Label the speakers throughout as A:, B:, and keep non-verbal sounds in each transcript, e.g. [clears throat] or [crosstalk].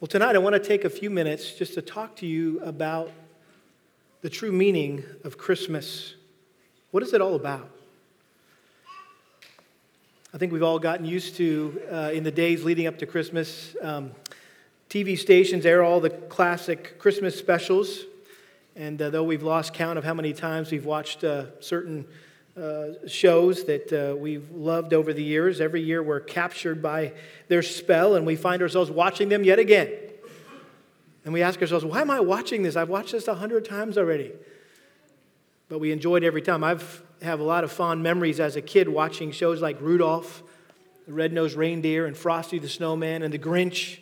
A: Well, tonight I want to take a few minutes just to talk to you about the true meaning of Christmas. What is it all about? I think we've all gotten used to, uh, in the days leading up to Christmas, um, TV stations air all the classic Christmas specials. And uh, though we've lost count of how many times we've watched uh, certain uh, shows that uh, we've loved over the years. Every year we're captured by their spell and we find ourselves watching them yet again. And we ask ourselves, why am I watching this? I've watched this a hundred times already. But we enjoyed every time. I've have a lot of fond memories as a kid watching shows like Rudolph, the Red-Nosed Reindeer, and Frosty the Snowman, and the Grinch.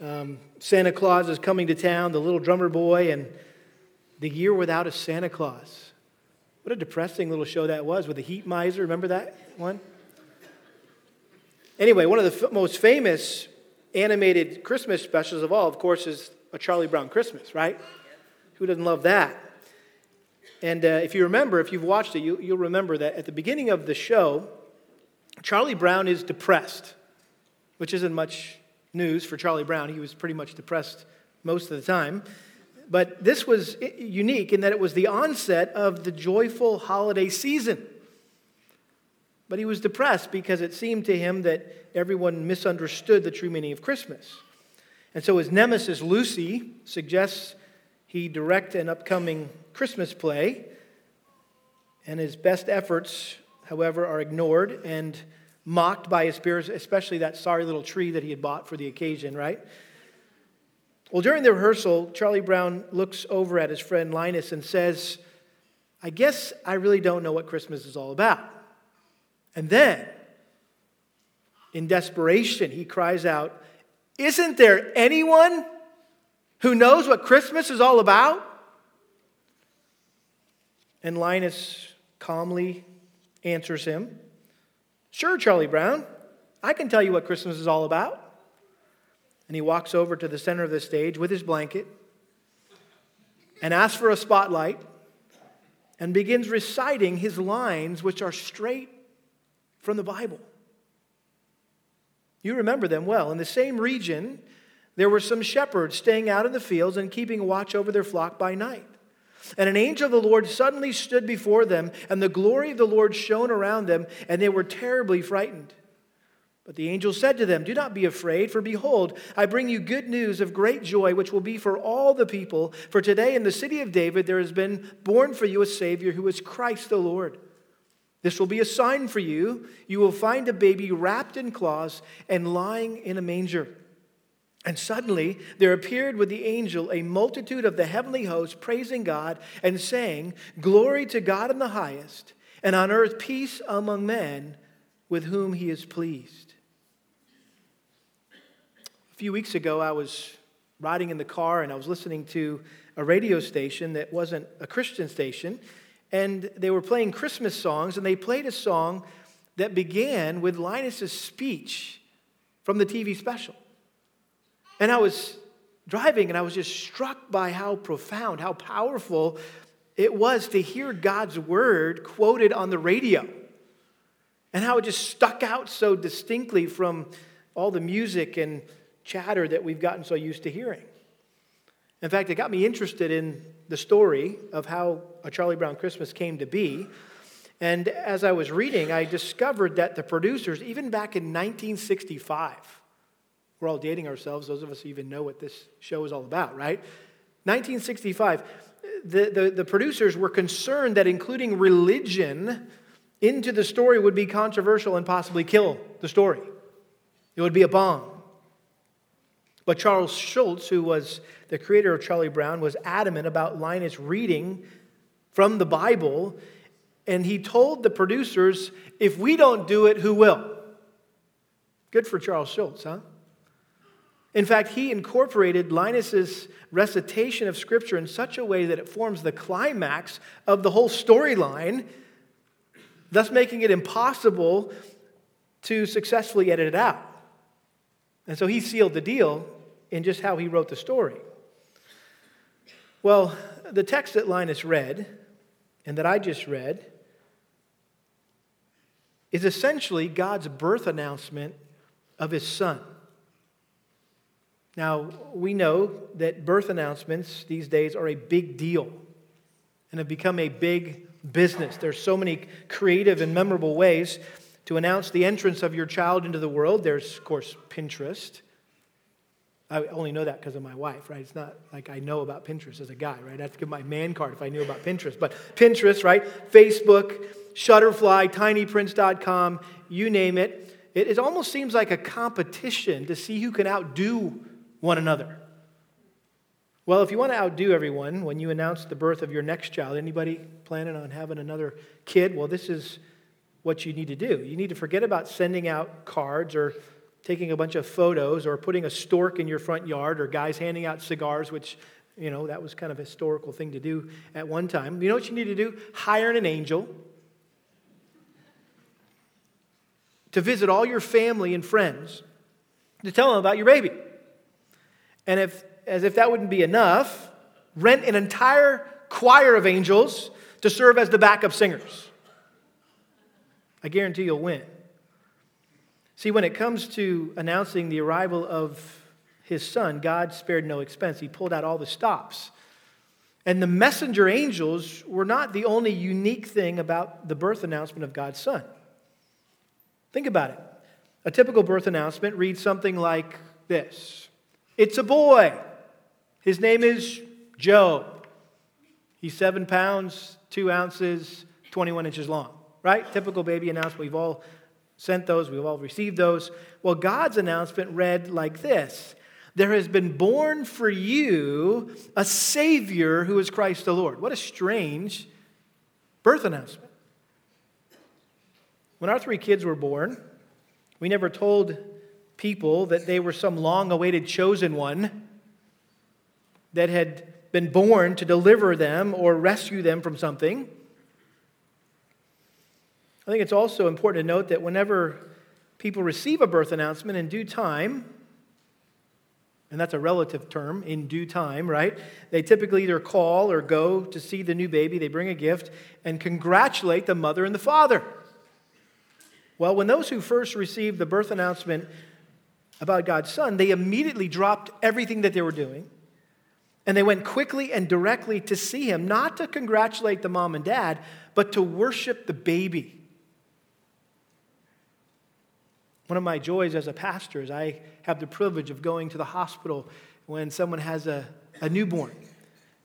A: Um, Santa Claus is coming to town, the little drummer boy, and the year without a Santa Claus. What a depressing little show that was with the heat miser. Remember that one? Anyway, one of the f- most famous animated Christmas specials of all, of course, is A Charlie Brown Christmas, right? Who doesn't love that? And uh, if you remember, if you've watched it, you, you'll remember that at the beginning of the show, Charlie Brown is depressed, which isn't much news for Charlie Brown. He was pretty much depressed most of the time. But this was unique in that it was the onset of the joyful holiday season. But he was depressed because it seemed to him that everyone misunderstood the true meaning of Christmas. And so his nemesis, Lucy, suggests he direct an upcoming Christmas play. And his best efforts, however, are ignored and mocked by his peers, especially that sorry little tree that he had bought for the occasion, right? Well, during the rehearsal, Charlie Brown looks over at his friend Linus and says, I guess I really don't know what Christmas is all about. And then, in desperation, he cries out, Isn't there anyone who knows what Christmas is all about? And Linus calmly answers him, Sure, Charlie Brown, I can tell you what Christmas is all about. And he walks over to the center of the stage with his blanket and asks for a spotlight and begins reciting his lines, which are straight from the Bible. You remember them well. In the same region, there were some shepherds staying out in the fields and keeping watch over their flock by night. And an angel of the Lord suddenly stood before them, and the glory of the Lord shone around them, and they were terribly frightened. But the angel said to them, Do not be afraid, for behold, I bring you good news of great joy, which will be for all the people. For today in the city of David there has been born for you a Savior who is Christ the Lord. This will be a sign for you. You will find a baby wrapped in cloths and lying in a manger. And suddenly there appeared with the angel a multitude of the heavenly hosts praising God and saying, Glory to God in the highest, and on earth peace among men with whom he is pleased A few weeks ago, I was riding in the car and I was listening to a radio station that wasn't a Christian station, and they were playing Christmas songs, and they played a song that began with Linus's speech from the TV special. And I was driving and I was just struck by how profound, how powerful it was to hear God's word quoted on the radio and how it just stuck out so distinctly from all the music and chatter that we've gotten so used to hearing. In fact, it got me interested in the story of how a Charlie Brown Christmas came to be. And as I was reading, I discovered that the producers, even back in 1965, we're all dating ourselves, those of us who even know what this show is all about, right? 1965, the, the, the producers were concerned that including religion into the story would be controversial and possibly kill the story. It would be a bomb. But Charles Schulz, who was the creator of Charlie Brown, was adamant about Linus reading from the Bible, and he told the producers, if we don't do it, who will? Good for Charles Schulz, huh? In fact, he incorporated Linus's recitation of Scripture in such a way that it forms the climax of the whole storyline, thus making it impossible to successfully edit it out. And so he sealed the deal in just how he wrote the story. Well, the text that Linus read and that I just read is essentially God's birth announcement of his son. Now, we know that birth announcements these days are a big deal and have become a big business. There's so many creative and memorable ways to announce the entrance of your child into the world. There's, of course, Pinterest. I only know that because of my wife, right? It's not like I know about Pinterest as a guy, right? I have to give my man card if I knew about Pinterest. But Pinterest, right? Facebook, Shutterfly, tinyprints.com, you name. It, it almost seems like a competition to see who can outdo one another. Well, if you want to outdo everyone when you announce the birth of your next child, anybody planning on having another kid? Well, this is what you need to do. You need to forget about sending out cards or taking a bunch of photos or putting a stork in your front yard or guys handing out cigars, which, you know, that was kind of a historical thing to do at one time. You know what you need to do? Hire an angel to visit all your family and friends to tell them about your baby. And if, as if that wouldn't be enough, rent an entire choir of angels to serve as the backup singers. I guarantee you'll win. See, when it comes to announcing the arrival of his son, God spared no expense. He pulled out all the stops. And the messenger angels were not the only unique thing about the birth announcement of God's son. Think about it. A typical birth announcement reads something like this It's a boy. His name is Joe. He's seven pounds, two ounces, 21 inches long right? Typical baby announcement. We've all sent those, we've all received those. Well, God's announcement read like this There has been born for you a Savior who is Christ the Lord. What a strange birth announcement. When our three kids were born, we never told people that they were some long awaited chosen one that had been born to deliver them or rescue them from something. I think it's also important to note that whenever people receive a birth announcement in due time, and that's a relative term, in due time, right? They typically either call or go to see the new baby, they bring a gift, and congratulate the mother and the father. Well, when those who first received the birth announcement about God's Son, they immediately dropped everything that they were doing. And they went quickly and directly to see him, not to congratulate the mom and dad, but to worship the baby. One of my joys as a pastor is I have the privilege of going to the hospital when someone has a, a newborn.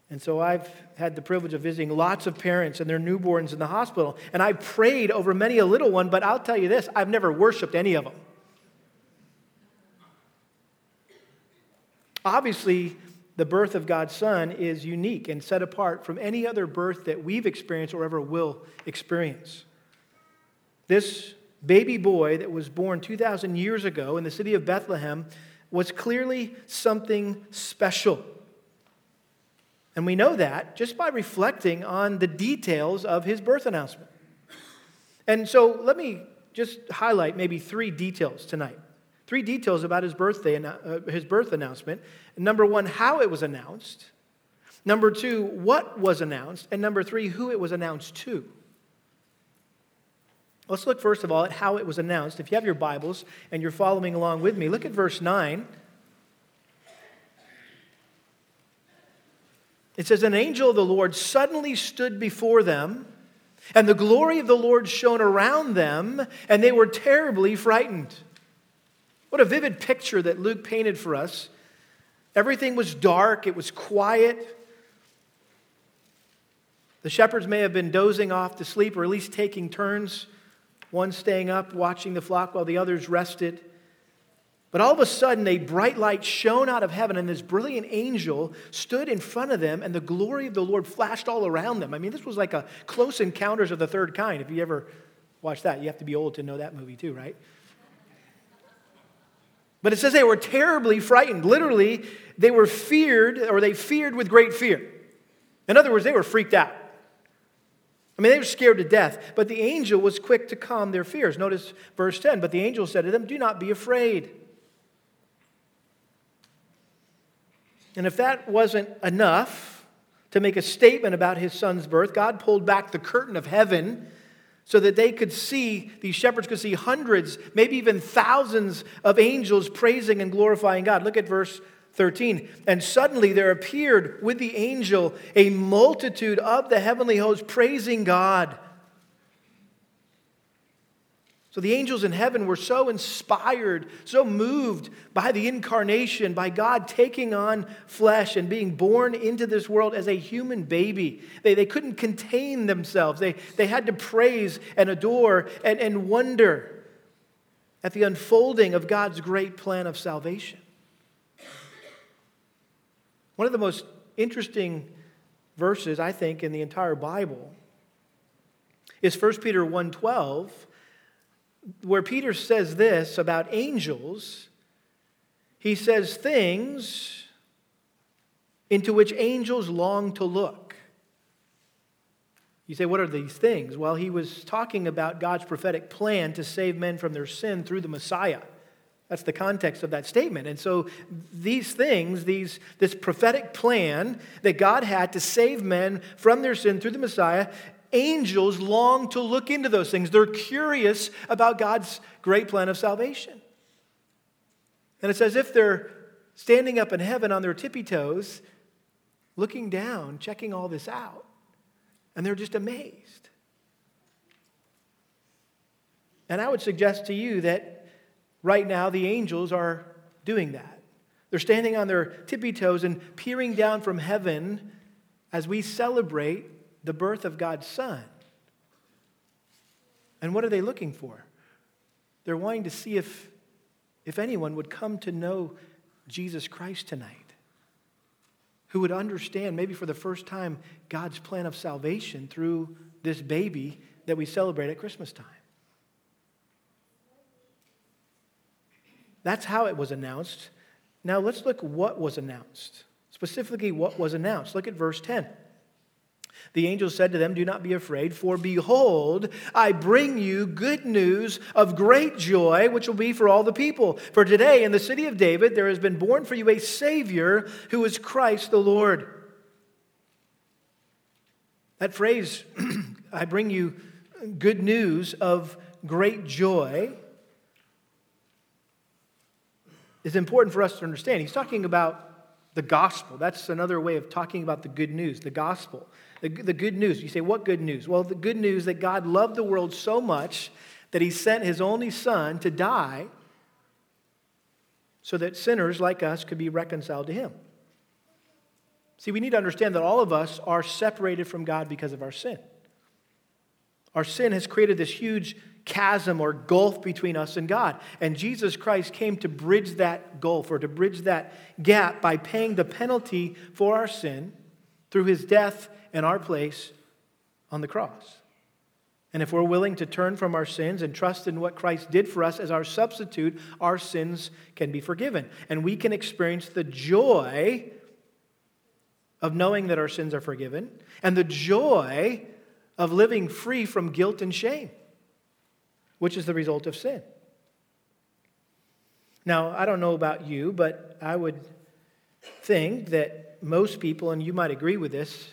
A: And so I've had the privilege of visiting lots of parents and their newborns in the hospital. And I've prayed over many a little one, but I'll tell you this I've never worshiped any of them. Obviously, the birth of God's Son is unique and set apart from any other birth that we've experienced or ever will experience. This baby boy that was born 2,000 years ago in the city of Bethlehem was clearly something special. And we know that just by reflecting on the details of his birth announcement. And so let me just highlight maybe three details tonight. Three details about his birthday uh, his birth announcement. Number 1, how it was announced. Number 2, what was announced, and number 3, who it was announced to. Let's look first of all at how it was announced. If you have your Bibles and you're following along with me, look at verse 9. It says, An angel of the Lord suddenly stood before them, and the glory of the Lord shone around them, and they were terribly frightened. What a vivid picture that Luke painted for us. Everything was dark, it was quiet. The shepherds may have been dozing off to sleep, or at least taking turns one staying up watching the flock while the others rested. But all of a sudden, a bright light shone out of heaven, and this brilliant angel stood in front of them, and the glory of the Lord flashed all around them. I mean, this was like a close encounters of the third kind. If you ever watched that, you have to be old to know that movie, too, right? But it says they were terribly frightened. Literally, they were feared, or they feared with great fear. In other words, they were freaked out. I mean, they were scared to death, but the angel was quick to calm their fears. Notice verse 10 But the angel said to them, Do not be afraid. And if that wasn't enough to make a statement about his son's birth, God pulled back the curtain of heaven so that they could see, these shepherds could see hundreds, maybe even thousands of angels praising and glorifying God. Look at verse 13. And suddenly there appeared with the angel a multitude of the heavenly hosts praising God. So the angels in heaven were so inspired, so moved by the incarnation, by God taking on flesh and being born into this world as a human baby. They, they couldn't contain themselves. They, they had to praise and adore and, and wonder at the unfolding of God's great plan of salvation. One of the most interesting verses, I think, in the entire Bible is 1 Peter 1:12, where Peter says this about angels. He says things into which angels long to look. You say, what are these things? Well, he was talking about God's prophetic plan to save men from their sin through the Messiah. That's the context of that statement. And so these things, these, this prophetic plan that God had to save men from their sin through the Messiah, angels long to look into those things. They're curious about God's great plan of salvation. And it's as if they're standing up in heaven on their tippy toes, looking down, checking all this out. And they're just amazed. And I would suggest to you that Right now, the angels are doing that. They're standing on their tippy toes and peering down from heaven as we celebrate the birth of God's Son. And what are they looking for? They're wanting to see if, if anyone would come to know Jesus Christ tonight, who would understand, maybe for the first time, God's plan of salvation through this baby that we celebrate at Christmas time. That's how it was announced. Now let's look what was announced. Specifically, what was announced. Look at verse 10. The angel said to them, Do not be afraid, for behold, I bring you good news of great joy, which will be for all the people. For today, in the city of David, there has been born for you a Savior who is Christ the Lord. That phrase, [clears throat] I bring you good news of great joy, is important for us to understand. He's talking about the gospel. That's another way of talking about the good news, the gospel. The, the good news. You say, what good news? Well, the good news that God loved the world so much that he sent his only son to die so that sinners like us could be reconciled to him. See, we need to understand that all of us are separated from God because of our sin. Our sin has created this huge chasm or gulf between us and God. And Jesus Christ came to bridge that gulf or to bridge that gap by paying the penalty for our sin through his death in our place on the cross. And if we're willing to turn from our sins and trust in what Christ did for us as our substitute, our sins can be forgiven. And we can experience the joy of knowing that our sins are forgiven and the joy of living free from guilt and shame which is the result of sin. Now, I don't know about you, but I would think that most people, and you might agree with this,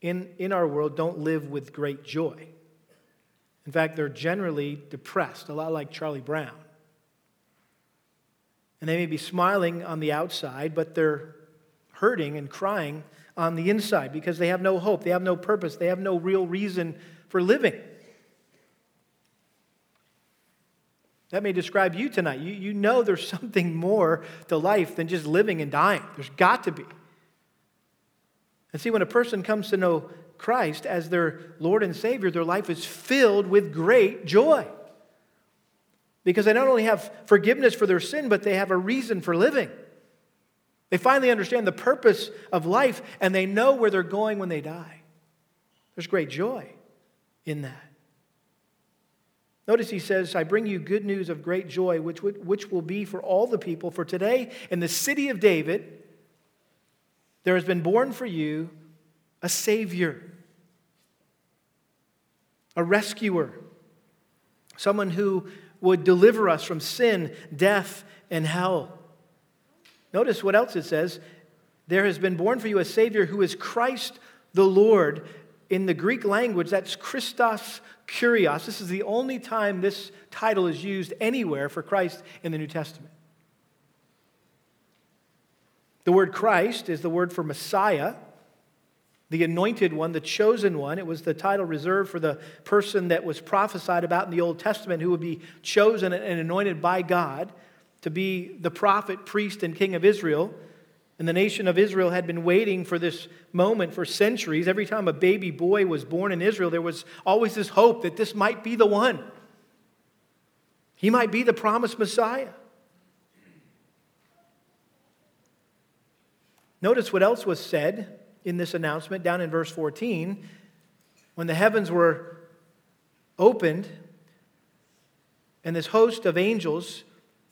A: in, in our world don't live with great joy. In fact, they're generally depressed, a lot like Charlie Brown. And they may be smiling on the outside, but they're hurting and crying on the inside because they have no hope, they have no purpose, they have no real reason for living. That may describe you tonight. You, you know there's [laughs] something more to life than just living and dying. There's got to be. And see, when a person comes to know Christ as their Lord and Savior, their life is filled with great joy. Because they not only have forgiveness for their sin, but they have a reason for living. They finally understand the purpose of life and they know where they're going when they die. There's great joy in that. Notice he says, I bring you good news of great joy, which, which will be for all the people. For today, in the city of David, there has been born for you a Savior, a rescuer, someone who would deliver us from sin, death, and hell. Notice what else it says. There has been born for you a Savior who is Christ the Lord. In the Greek language, that's Christos Kurios. This is the only time this title is used anywhere for Christ in the New Testament. The word Christ is the word for Messiah, the anointed one, the chosen one. It was the title reserved for the person that was prophesied about in the Old Testament who would be chosen and anointed by God to be the prophet, priest, and king of Israel. And the nation of Israel had been waiting for this moment for centuries. Every time a baby boy was born in Israel, there was always this hope that this might be the one. He might be the promised Messiah. Notice what else was said in this announcement down in verse 14. When the heavens were opened, and this host of angels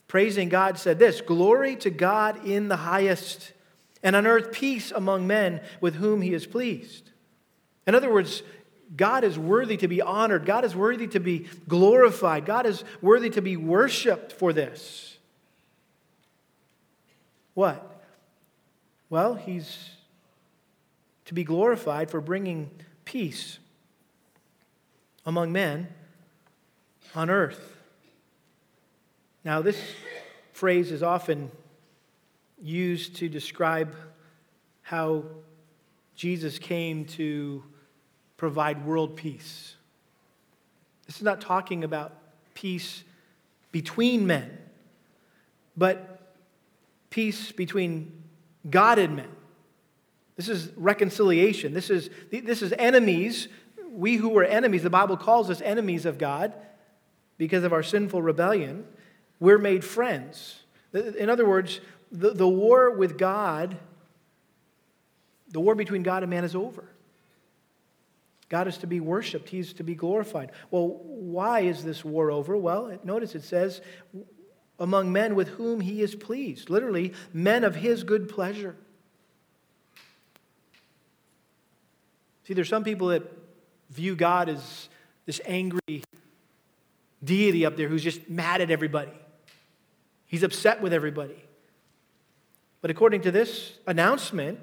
A: praising God said this Glory to God in the highest, and on earth peace among men with whom he is pleased. In other words, God is worthy to be honored. God is worthy to be glorified. God is worthy to be worshiped for this. What? Well, he's to be glorified for bringing peace among men on earth. Now, this phrase is often used to describe how Jesus came to provide world peace. This is not talking about peace between men, but peace between God and men. This is reconciliation. This is, this is enemies. We who were enemies, the Bible calls us enemies of God because of our sinful rebellion. We're made friends. In other words, the, the war with God, the war between God and man is over. God is to be worshiped, He's to be glorified. Well, why is this war over? Well, notice it says, among men with whom He is pleased. Literally, men of His good pleasure. See, there's some people that view God as this angry deity up there who's just mad at everybody. He's upset with everybody. But according to this announcement,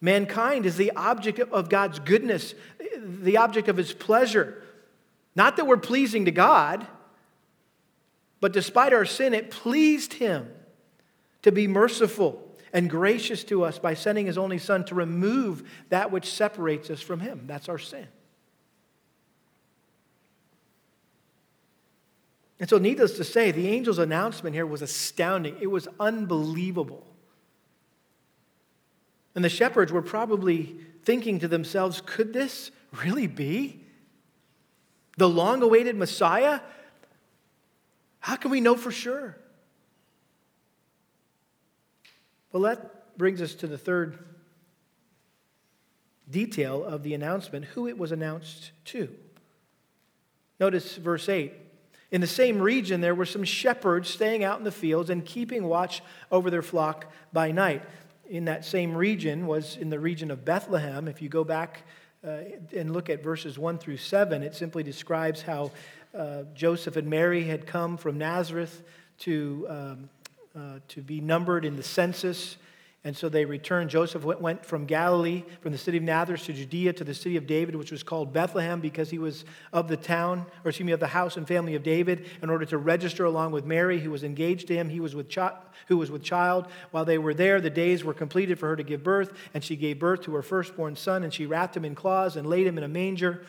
A: mankind is the object of God's goodness, the object of his pleasure. Not that we're pleasing to God, but despite our sin, it pleased him to be merciful and gracious to us by sending his only son to remove that which separates us from him. That's our sin. And so, needless to say, the angel's announcement here was astounding. It was unbelievable. And the shepherds were probably thinking to themselves, could this really be? The long awaited Messiah? How can we know for sure? Well, that brings us to the third detail of the announcement who it was announced to. Notice verse 8. In the same region, there were some shepherds staying out in the fields and keeping watch over their flock by night. In that same region was in the region of Bethlehem. If you go back uh, and look at verses 1 through 7, it simply describes how uh, Joseph and Mary had come from Nazareth to, um, uh, to be numbered in the census and so they returned. Joseph went from Galilee, from the city of Nazareth to Judea to the city of David, which was called Bethlehem because he was of the town, or excuse me, of the house and family of David, in order to register along with Mary, who was engaged to him, he was with who was with child. While they were there, the days were completed for her to give birth, and she gave birth to her firstborn son, and she wrapped him in cloths and laid him in a manger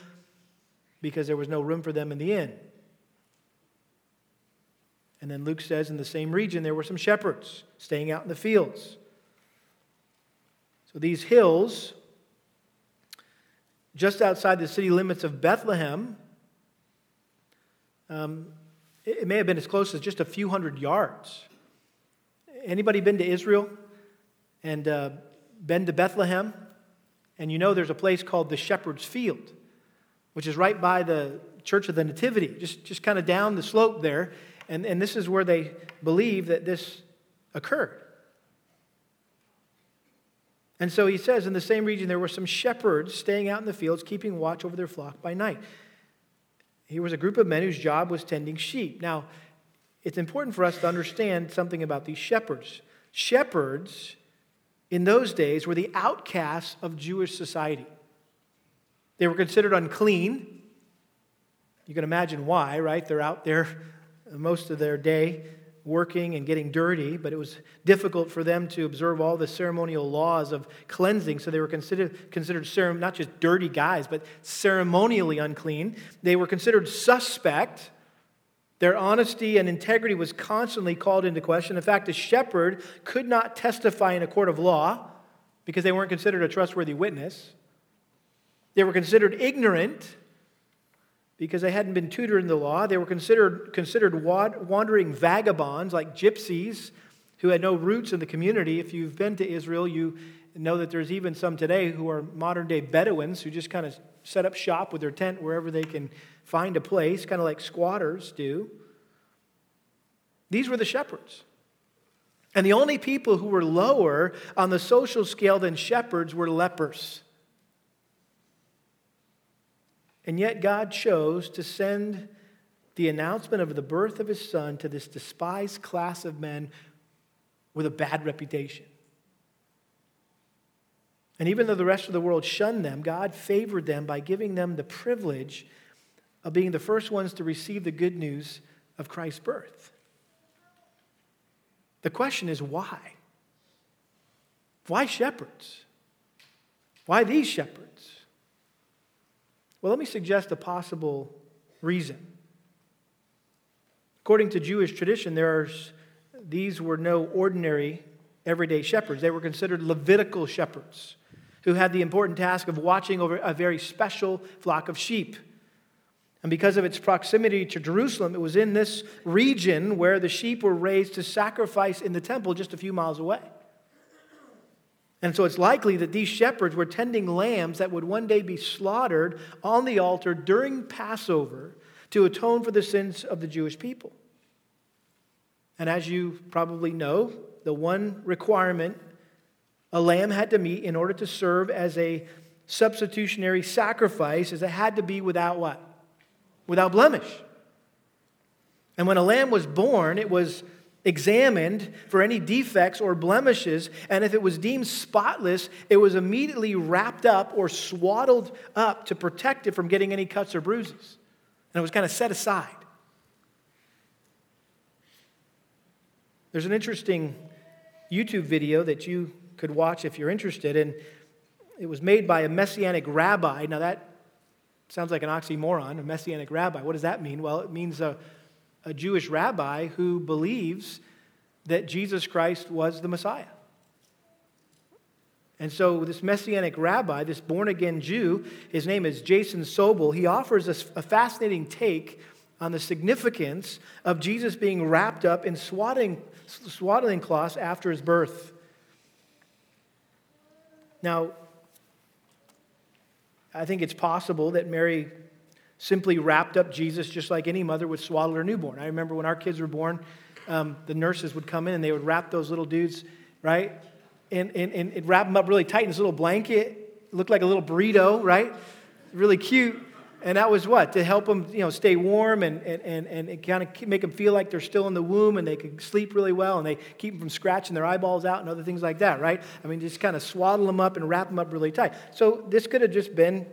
A: because there was no room for them in the inn. And then Luke says in the same region there were some shepherds staying out in the fields. So these hills, just outside the city limits of Bethlehem, um, it may have been as close as just a few hundred yards. Anybody been to Israel and uh, been to Bethlehem? And you know there's a place called the Shepherd's Field, which is right by the Church of the Nativity, just, just kind of down the slope there. And, and this is where they believe that this occurred. And so he says, in the same region, there were some shepherds staying out in the fields, keeping watch over their flock by night. Here was a group of men whose job was tending sheep. Now, it's important for us to understand something about these shepherds. Shepherds, in those days, were the outcasts of Jewish society. They were considered unclean. You can imagine why, right? They're out there [laughs] most of their day working and getting dirty, but it was difficult for them to observe all the ceremonial laws of cleansing. So they were considered, considered not just dirty guys, but ceremonially unclean. They were considered suspect. Their honesty and integrity was constantly called into question. In fact, a shepherd could not testify in a court of law because they weren't considered a trustworthy witness. They were considered ignorant because they hadn't been tutored in the law. They were considered, considered wandering vagabonds like gypsies who had no roots in the community. If you've been to Israel, you know that there's even some today who are modern day Bedouins who just kind of set up shop with their tent wherever they can find a place, kind of like squatters do. These were the shepherds. And the only people who were lower on the social scale than shepherds were lepers. And yet, God chose to send the announcement of the birth of his son to this despised class of men with a bad reputation. And even though the rest of the world shunned them, God favored them by giving them the privilege of being the first ones to receive the good news of Christ's birth. The question is why? Why shepherds? Why these shepherds? Well, let me suggest a possible reason. According to Jewish tradition, there's, these were no ordinary everyday shepherds. They were considered Levitical shepherds who had the important task of watching over a very special flock of sheep. And because of its proximity to Jerusalem, it was in this region where the sheep were raised to sacrifice in the temple just a few miles away. And so it's likely that these shepherds were tending lambs that would one day be slaughtered on the altar during Passover to atone for the sins of the Jewish people. And as you probably know, the one requirement a lamb had to meet in order to serve as a substitutionary sacrifice is it had to be without what? Without blemish. And when a lamb was born, it was examined for any defects or blemishes, and if it was deemed spotless, it was immediately wrapped up or swaddled up to protect it from getting any cuts or bruises. And it was kind of set aside. There's an interesting YouTube video that you could watch if you're interested, and it was made by a messianic rabbi. Now, that sounds like an oxymoron, a messianic rabbi. What does that mean? Well, it means a a Jewish rabbi who believes that Jesus Christ was the Messiah. And so, this messianic rabbi, this born again Jew, his name is Jason Sobel, he offers us a fascinating take on the significance of Jesus being wrapped up in swaddling, swaddling cloths after his birth. Now, I think it's possible that Mary simply wrapped up Jesus just like any mother would swaddle her newborn. I remember when our kids were born, um, the nurses would come in and they would wrap those little dudes, right? And, and, and wrap them up really tight in this little blanket. It looked like a little burrito, right? Really cute. And that was what? To help them, you know, stay warm and, and, and, and kind of make them feel like they're still in the womb and they could sleep really well and they keep them from scratching their eyeballs out and other things like that, right? I mean, just kind of swaddle them up and wrap them up really tight. So this could have just been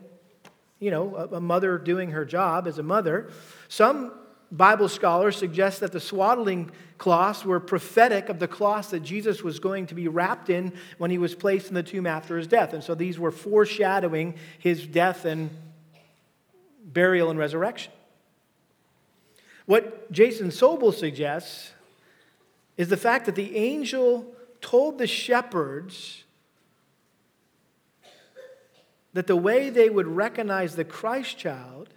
A: you know, a mother doing her job as a mother. Some Bible scholars suggest that the swaddling cloths were prophetic of the cloths that Jesus was going to be wrapped in when he was placed in the tomb after his death. And so these were foreshadowing his death and burial and resurrection. What Jason Sobel suggests is the fact that the angel told the shepherds that the way they would recognize the Christ child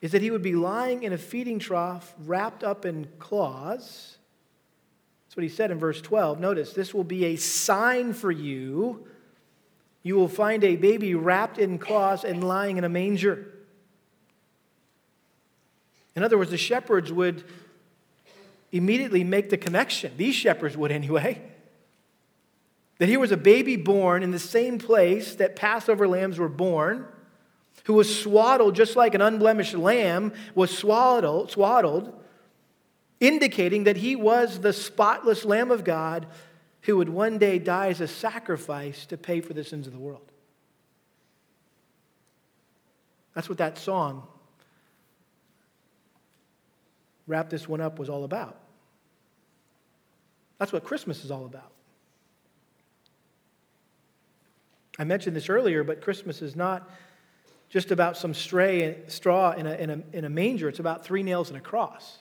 A: is that he would be lying in a feeding trough wrapped up in cloths. That's what he said in verse 12. Notice, this will be a sign for you. You will find a baby wrapped in cloths and lying in a manger. In other words, the shepherds would immediately make the connection. These shepherds would, anyway. That here was a baby born in the same place that Passover lambs were born, who was swaddled just like an unblemished lamb was swaddled, swaddled, indicating that he was the spotless Lamb of God who would one day die as a sacrifice to pay for the sins of the world. That's what that song wrap this one up was all about. That's what Christmas is all about. I mentioned this earlier, but Christmas is not just about some stray straw in a, in a, in a manger, it's about three nails and a cross.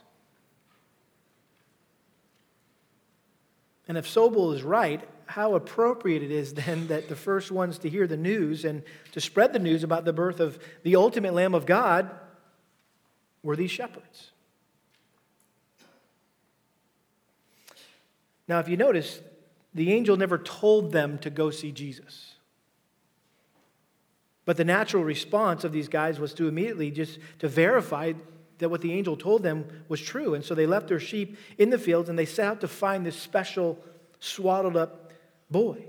A: And if Sobel is right, how appropriate it is then that the first ones to hear the news and to spread the news about the birth of the ultimate Lamb of God were these shepherds. Now, if you notice, the angel never told them to go see Jesus. But the natural response of these guys was to immediately just to verify that what the angel told them was true. And so they left their sheep in the fields and they set out to find this special swaddled up boy.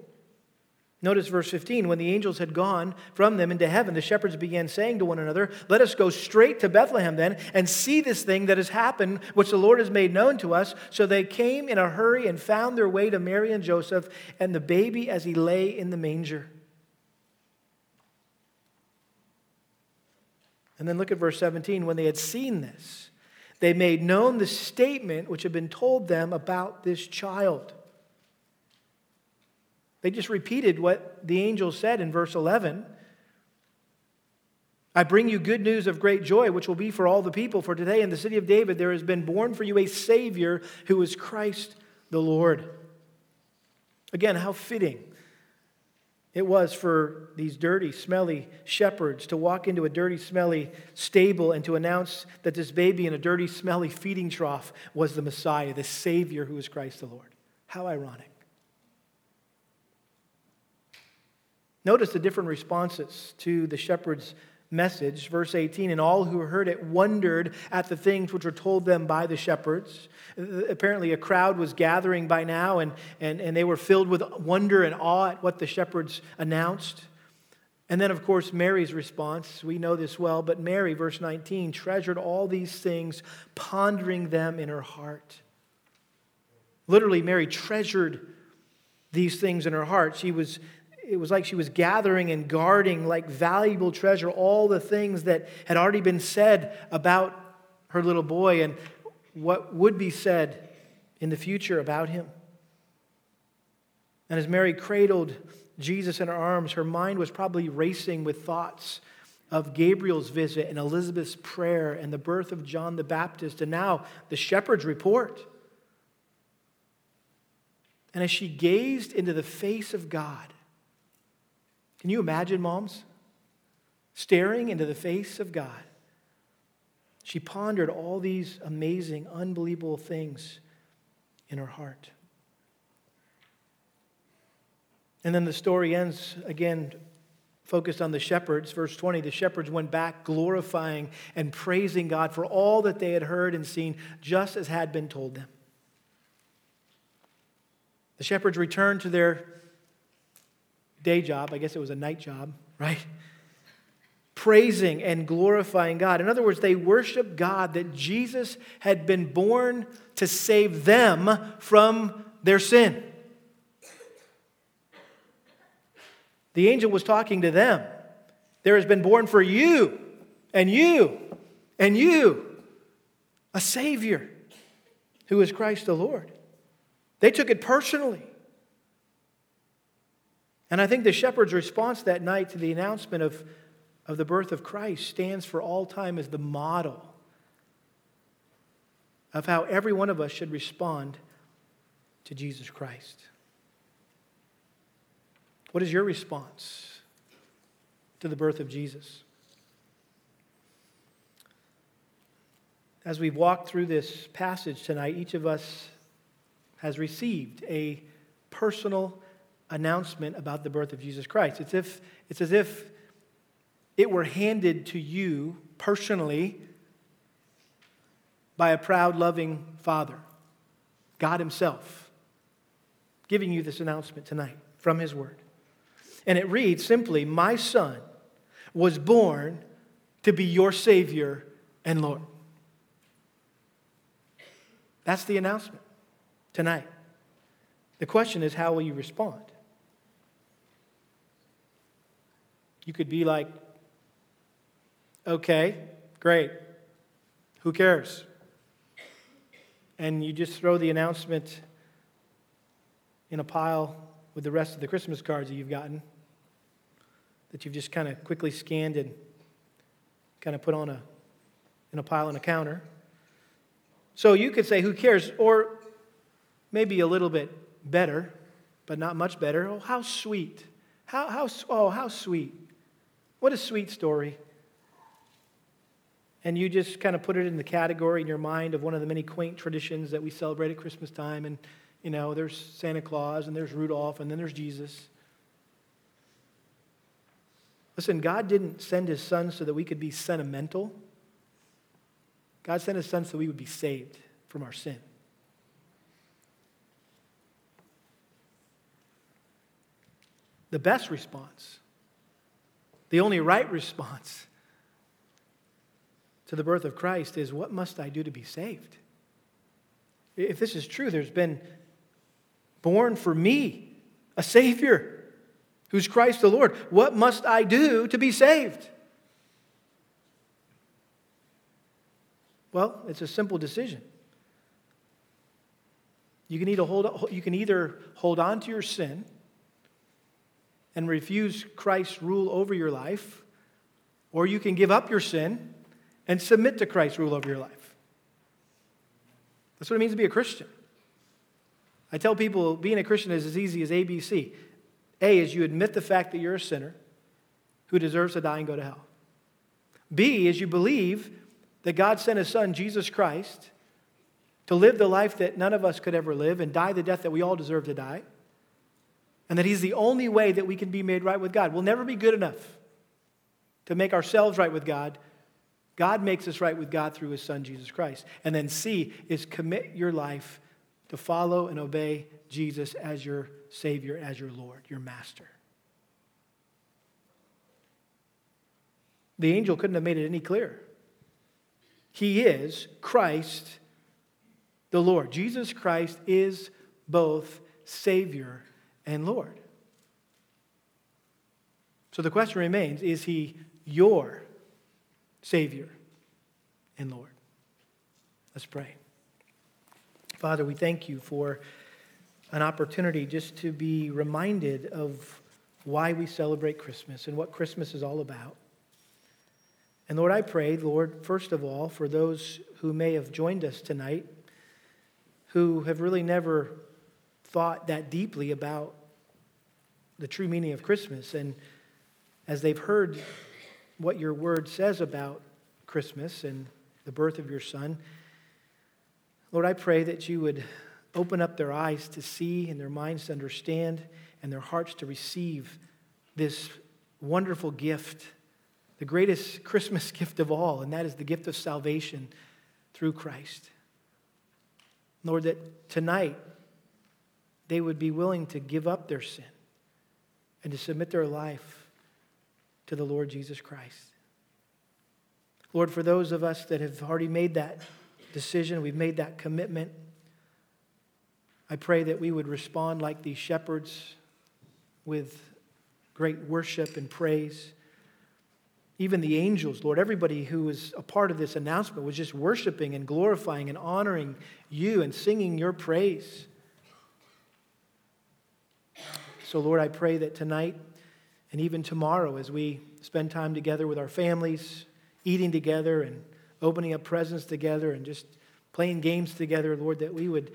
A: Notice verse 15. When the angels had gone from them into heaven, the shepherds began saying to one another, Let us go straight to Bethlehem then and see this thing that has happened, which the Lord has made known to us. So they came in a hurry and found their way to Mary and Joseph and the baby as he lay in the manger. And then look at verse 17. When they had seen this, they made known the statement which had been told them about this child. They just repeated what the angel said in verse 11. I bring you good news of great joy, which will be for all the people. For today in the city of David there has been born for you a Savior who is Christ the Lord. Again, how fitting it was for these dirty, smelly shepherds to walk into a dirty, smelly stable and to announce that this baby in a dirty, smelly feeding trough was the Messiah, the Savior who is Christ the Lord. How ironic. Notice the different responses to the shepherds' message. Verse 18, and all who heard it wondered at the things which were told them by the shepherds. Uh, apparently, a crowd was gathering by now, and, and, and they were filled with wonder and awe at what the shepherds announced. And then, of course, Mary's response. We know this well, but Mary, verse 19, treasured all these things, pondering them in her heart. Literally, Mary treasured these things in her heart. She was it was like she was gathering and guarding like valuable treasure all the things that had already been said about her little boy and what would be said in the future about him. And as Mary cradled Jesus in her arms, her mind was probably racing with thoughts of Gabriel's visit and Elizabeth's prayer and the birth of John the Baptist and now the shepherd's report. And as she gazed into the face of God, can you imagine, moms? Staring into the face of God. She pondered all these amazing, unbelievable things in her heart. And then the story ends again, focused on the shepherds. Verse 20 the shepherds went back glorifying and praising God for all that they had heard and seen, just as had been told them. The shepherds returned to their day job, I guess it was a night job, right? Praising and glorifying God. In other words, they worship God that Jesus had been born to save them from their sin. The angel was talking to them. There has been born for you and you and you a Savior who is Christ the Lord. They took it personally. And I think the shepherd's response that night to the announcement of, of the birth of Christ stands for all time as the model of how every one of us should respond to Jesus Christ. What is your response to the birth of Jesus? As we've walked through this passage tonight, each of us has received a personal announcement about the birth of Jesus Christ. It's, if, it's as if it were handed to you personally by a proud, loving father, God Himself, giving you this announcement tonight from His Word. And it reads simply My son was born to be your Savior and Lord. That's the announcement tonight. The question is, how will you respond? You could be like, okay, great. Who cares? and you just throw the announcement in a pile with the rest of the Christmas cards that you've gotten that you've just kind of quickly scanned and kind of put on a in a pile on a counter. So you could say, who cares? Or maybe a little bit better, but not much better. Oh, how sweet. How, how, oh, how sweet. What a sweet story. And you just kind of put it in the category in your mind of one of the many quaint traditions that we celebrate at Christmas time. And, you know, there's Santa Claus and there's Rudolph and then there's Jesus. Listen, God didn't send his son so that we could be sentimental. God sent his son so we would be saved from our sin. The best response, the only right response to the birth of Christ is what must I do to be saved? If this is true, there's been born for me a Savior who's Christ the Lord. What must I do to be saved? Well, it's a simple decision. You can either hold, you can either hold on to your sin and refuse Christ's rule over your life, or you can give up your sin and submit to Christ's rule over your life. That's what it means to be a Christian. I tell people being a Christian is as easy as ABC. A is you admit the fact that you're a sinner who deserves to die and go to hell. B is you believe that God sent his son, Jesus Christ, to live the life that none of us could ever live and die the death that we all deserve to die. And that he's the only way that we can be made right with God. We'll never be good enough to make ourselves right with God. God makes us right with God through his son, Jesus Christ. And then C is commit your life to follow and obey Jesus as your Savior, as your Lord, your Master. The angel couldn't have made it any clearer. He is Christ the Lord. Jesus Christ is both Savior and Lord. So the question remains is he your Savior and Lord? Let's pray. Father, we thank you for an opportunity just to be reminded of why we celebrate Christmas and what Christmas is all about. And Lord, I pray, Lord, first of all, for those who may have joined us tonight who have really never thought that deeply about the true meaning of Christmas. And as they've heard what your word says about Christmas and the birth of your son, Lord, I pray that you would open up their eyes to see and their minds to understand and their hearts to receive this wonderful gift, the greatest [laughs] Christmas gift of all, and that is the gift of salvation through Christ. Lord, that tonight they would be willing to give up their sin and to submit their life to the Lord Jesus Christ. Lord, for those of us that have already made that decision, we've made that commitment. I pray that we would respond like these shepherds with great worship and praise. Even the angels, Lord, everybody who was a part of this announcement was just worshiping and glorifying and honoring you and singing your praise. So, Lord, I pray that tonight and even tomorrow, as we spend time together with our families, eating together and opening up presents together and just playing games together, Lord, that we would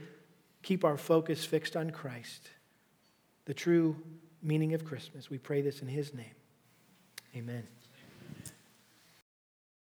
A: keep our focus fixed on Christ, the true meaning of Christmas. We pray this in His name. Amen.